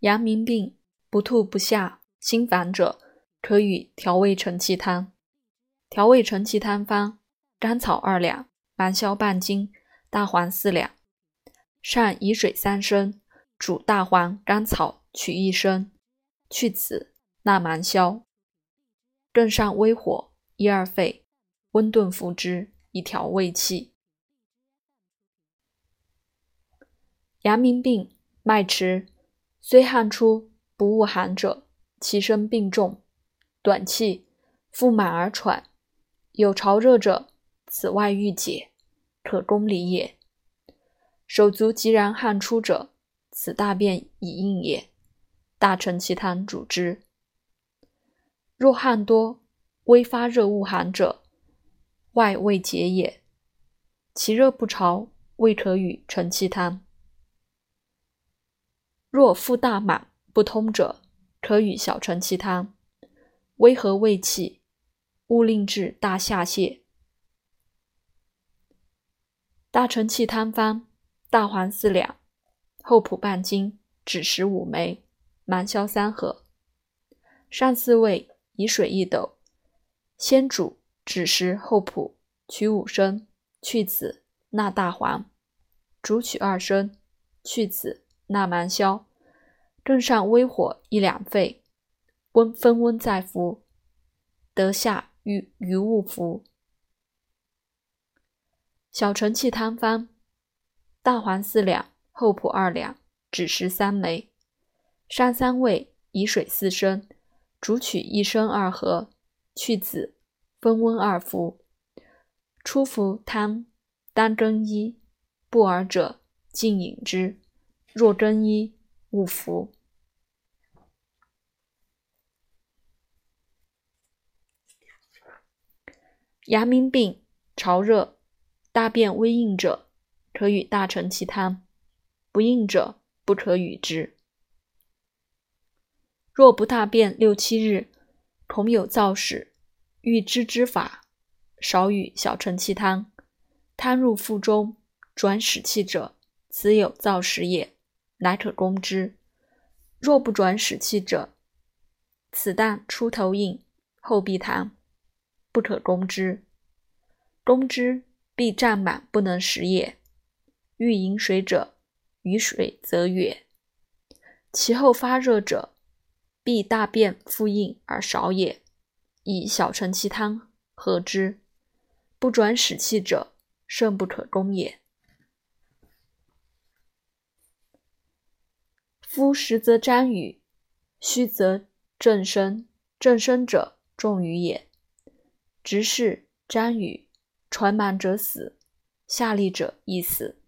阳明病不吐不下、心烦者，可与调味承气汤。调味承气汤方：甘草二两，芒硝半斤，大黄四两。上以水三升，煮大黄、甘草，取一升，去籽，纳芒硝，更上微火一二沸，温炖服之，以调胃气。阳明病脉迟，虽汗出不恶寒者，其身病重，短气，腹满而喘，有潮热者，此外欲解，可攻里也。手足急然汗出者，此大便已硬也，大承气汤主之。若汗多，微发热恶寒者，外未解也，其热不潮，未可与承气汤。若腹大满不通者，可与小承气汤，微和胃气，勿令至大下泻。大承气汤方：大黄四两，厚朴半斤，枳实五枚，芒硝三合。上四味，以水一斗，先煮枳实、厚朴，取五升，去籽，纳大黄，煮取二升，去籽。纳芒硝，更上微火一两沸，温分温再服。得下与余物服。小承气汤方：大黄四两，厚朴二两，枳实三枚。上三味，以水四升，煮取一升二合，去籽，分温二服。初服汤，当更衣，不尔者尽饮之。若更衣，勿服。阳明病潮热，大便微硬者，可与大承气汤；不硬者，不可与之。若不大便六七日，恐有燥屎，欲知之法，少与小承气汤。汤入腹中，转使气者，此有燥屎也。乃可攻之。若不转使气者，此当出头饮，后必痰，不可攻之。攻之必胀满，不能食也。欲饮水者，与水则哕。其后发热者，必大便复硬而少也。以小承气汤和之。不转使气者，甚不可攻也。夫实则沾雨，虚则正身。正身者，重于也。直视沾雨，传满者死，下利者亦死。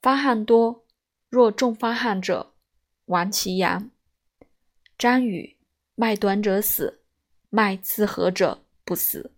发汗多，若重发汗者，亡其阳。沾雨，脉短者死，脉自合者不死。